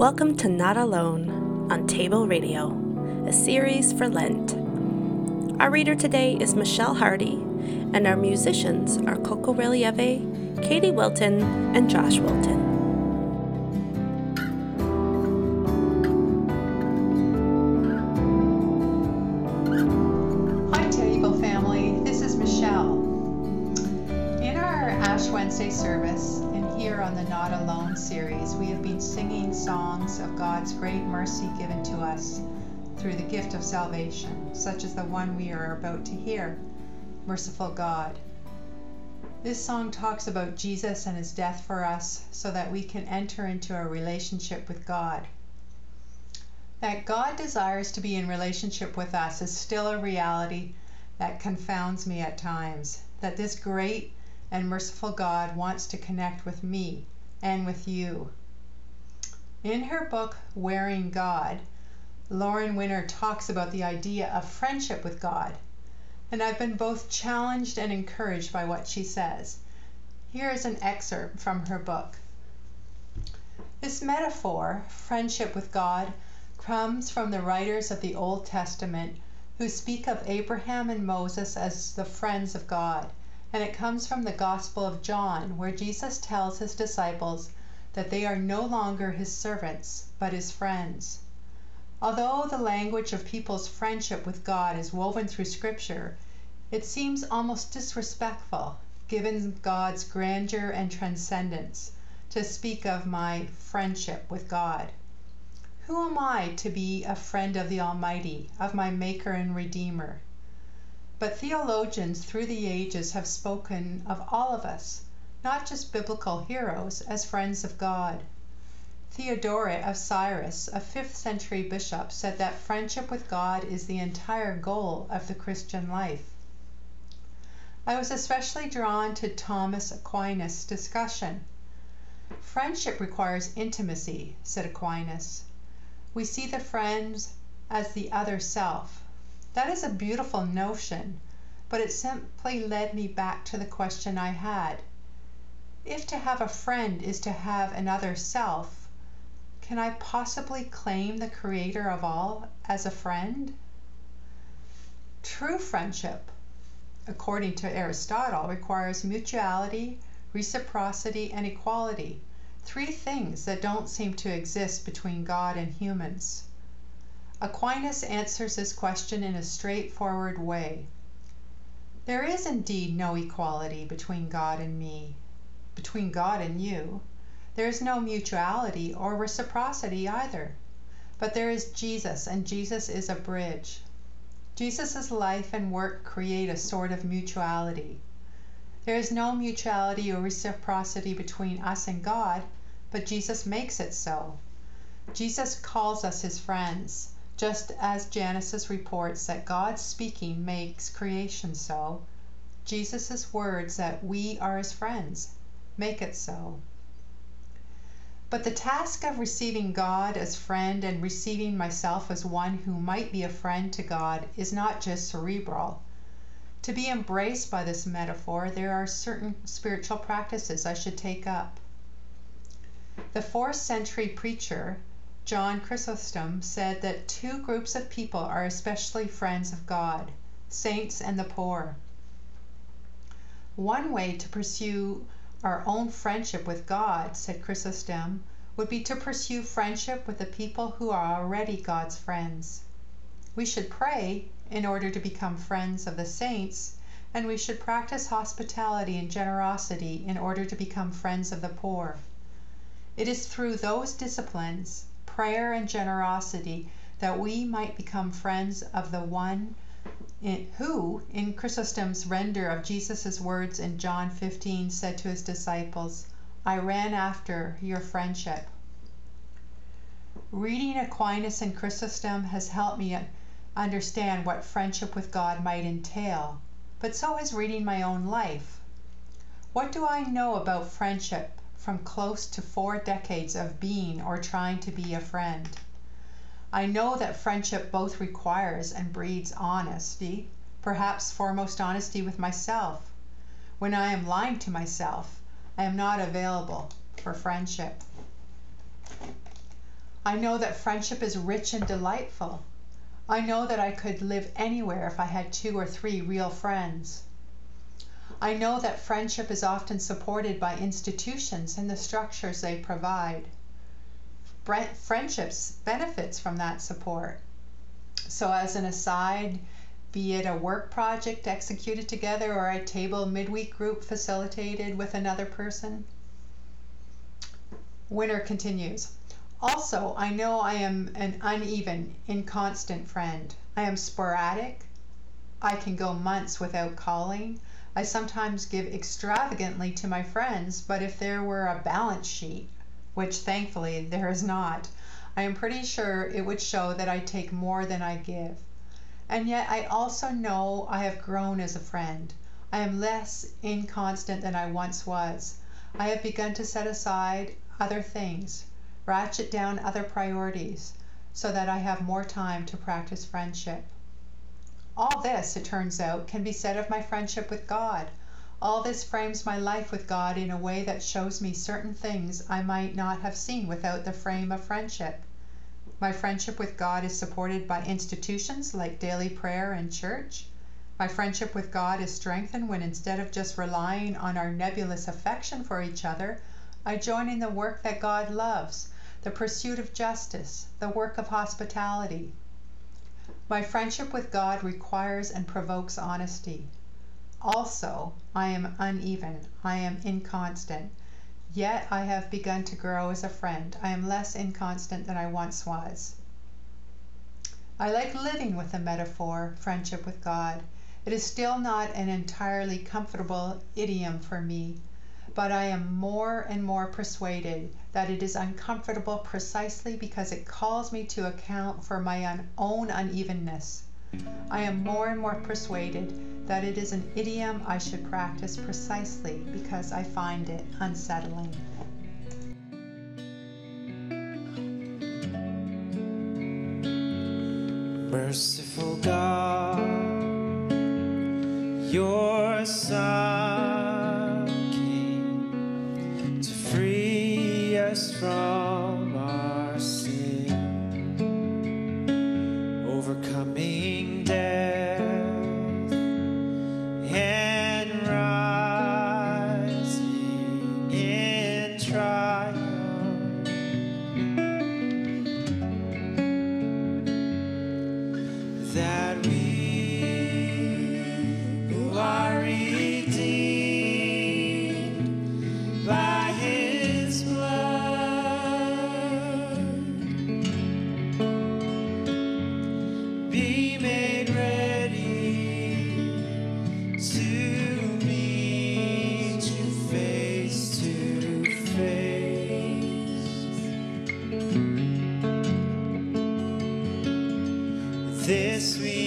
Welcome to Not Alone on Table Radio, a series for Lent. Our reader today is Michelle Hardy, and our musicians are Coco Relieve, Katie Wilton, and Josh Wilton. Hi, Table family. This is Michelle. In our Ash Wednesday service here on the Not Alone series, we have been singing songs of God's great mercy given to us through the gift of salvation, such as the one we are about to hear Merciful God. This song talks about Jesus and his death for us so that we can enter into a relationship with God. That God desires to be in relationship with us is still a reality that confounds me at times. That this great and merciful God wants to connect with me and with you. In her book, Wearing God, Lauren Winner talks about the idea of friendship with God. And I've been both challenged and encouraged by what she says. Here is an excerpt from her book. This metaphor, friendship with God, comes from the writers of the Old Testament who speak of Abraham and Moses as the friends of God. And it comes from the Gospel of John, where Jesus tells his disciples that they are no longer his servants, but his friends. Although the language of people's friendship with God is woven through Scripture, it seems almost disrespectful, given God's grandeur and transcendence, to speak of my friendship with God. Who am I to be a friend of the Almighty, of my Maker and Redeemer? But theologians through the ages have spoken of all of us, not just biblical heroes, as friends of God. Theodoret of Cyrus, a 5th century bishop, said that friendship with God is the entire goal of the Christian life. I was especially drawn to Thomas Aquinas' discussion. Friendship requires intimacy, said Aquinas. We see the friend as the other self. That is a beautiful notion, but it simply led me back to the question I had. If to have a friend is to have another self, can I possibly claim the Creator of all as a friend? True friendship, according to Aristotle, requires mutuality, reciprocity, and equality three things that don't seem to exist between God and humans. Aquinas answers this question in a straightforward way. There is indeed no equality between God and me, between God and you. There is no mutuality or reciprocity either. But there is Jesus, and Jesus is a bridge. Jesus' life and work create a sort of mutuality. There is no mutuality or reciprocity between us and God, but Jesus makes it so. Jesus calls us his friends, just as Genesis reports that God speaking makes creation so. Jesus' words that we are his friends make it so. But the task of receiving God as friend and receiving myself as one who might be a friend to God is not just cerebral. To be embraced by this metaphor, there are certain spiritual practices I should take up. The fourth century preacher, John Chrysostom, said that two groups of people are especially friends of God saints and the poor. One way to pursue our own friendship with God, said Chrysostom, would be to pursue friendship with the people who are already God's friends. We should pray in order to become friends of the saints, and we should practice hospitality and generosity in order to become friends of the poor. It is through those disciplines, prayer and generosity, that we might become friends of the one who, in Chrysostom's render of Jesus' words in John 15, said to his disciples, I ran after your friendship. Reading Aquinas and Chrysostom has helped me understand what friendship with God might entail, but so has reading my own life. What do I know about friendship from close to four decades of being or trying to be a friend? I know that friendship both requires and breeds honesty, perhaps foremost honesty with myself. When I am lying to myself, I am not available for friendship. I know that friendship is rich and delightful. I know that I could live anywhere if I had two or three real friends. I know that friendship is often supported by institutions and the structures they provide. Friendships benefits from that support. So as an aside, be it a work project executed together or a table midweek group facilitated with another person. Winner continues. Also, I know I am an uneven, inconstant friend. I am sporadic. I can go months without calling. I sometimes give extravagantly to my friends, but if there were a balance sheet, which thankfully there is not, I am pretty sure it would show that I take more than I give. And yet I also know I have grown as a friend. I am less inconstant than I once was. I have begun to set aside other things, ratchet down other priorities, so that I have more time to practice friendship. All this, it turns out, can be said of my friendship with God. All this frames my life with God in a way that shows me certain things I might not have seen without the frame of friendship. My friendship with God is supported by institutions like daily prayer and church. My friendship with God is strengthened when instead of just relying on our nebulous affection for each other, I join in the work that God loves, the pursuit of justice, the work of hospitality. My friendship with God requires and provokes honesty. Also, I am uneven, I am inconstant. Yet I have begun to grow as a friend. I am less inconstant than I once was. I like living with the metaphor, friendship with God. It is still not an entirely comfortable idiom for me, but I am more and more persuaded that it is uncomfortable precisely because it calls me to account for my own unevenness. I am more and more persuaded that it is an idiom I should practice precisely because I find it unsettling. Merciful God, your Son from face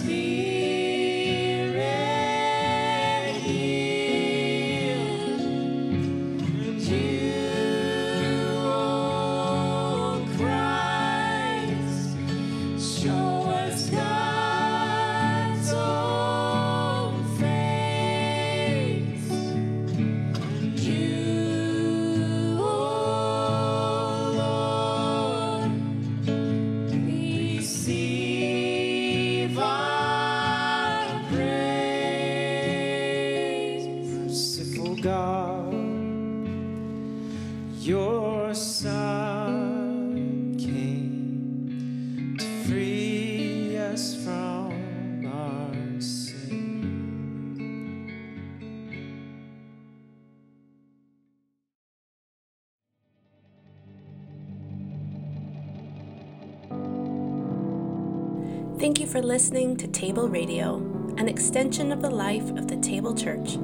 my Thank you for listening to Table Radio, an extension of the life of the Table Church,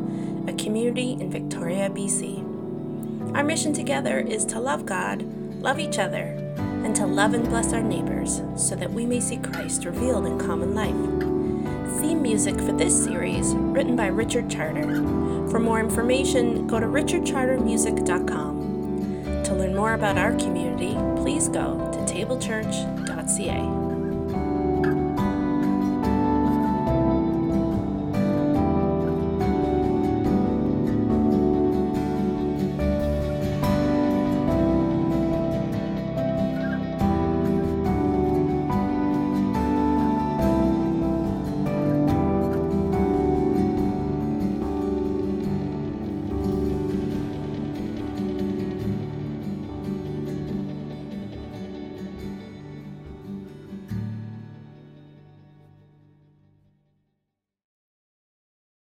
a community in Victoria, BC. Our mission together is to love God, love each other, and to love and bless our neighbors so that we may see Christ revealed in common life. Theme music for this series written by Richard Charter. For more information, go to richardchartermusic.com. To learn more about our community, please go to tablechurch.ca.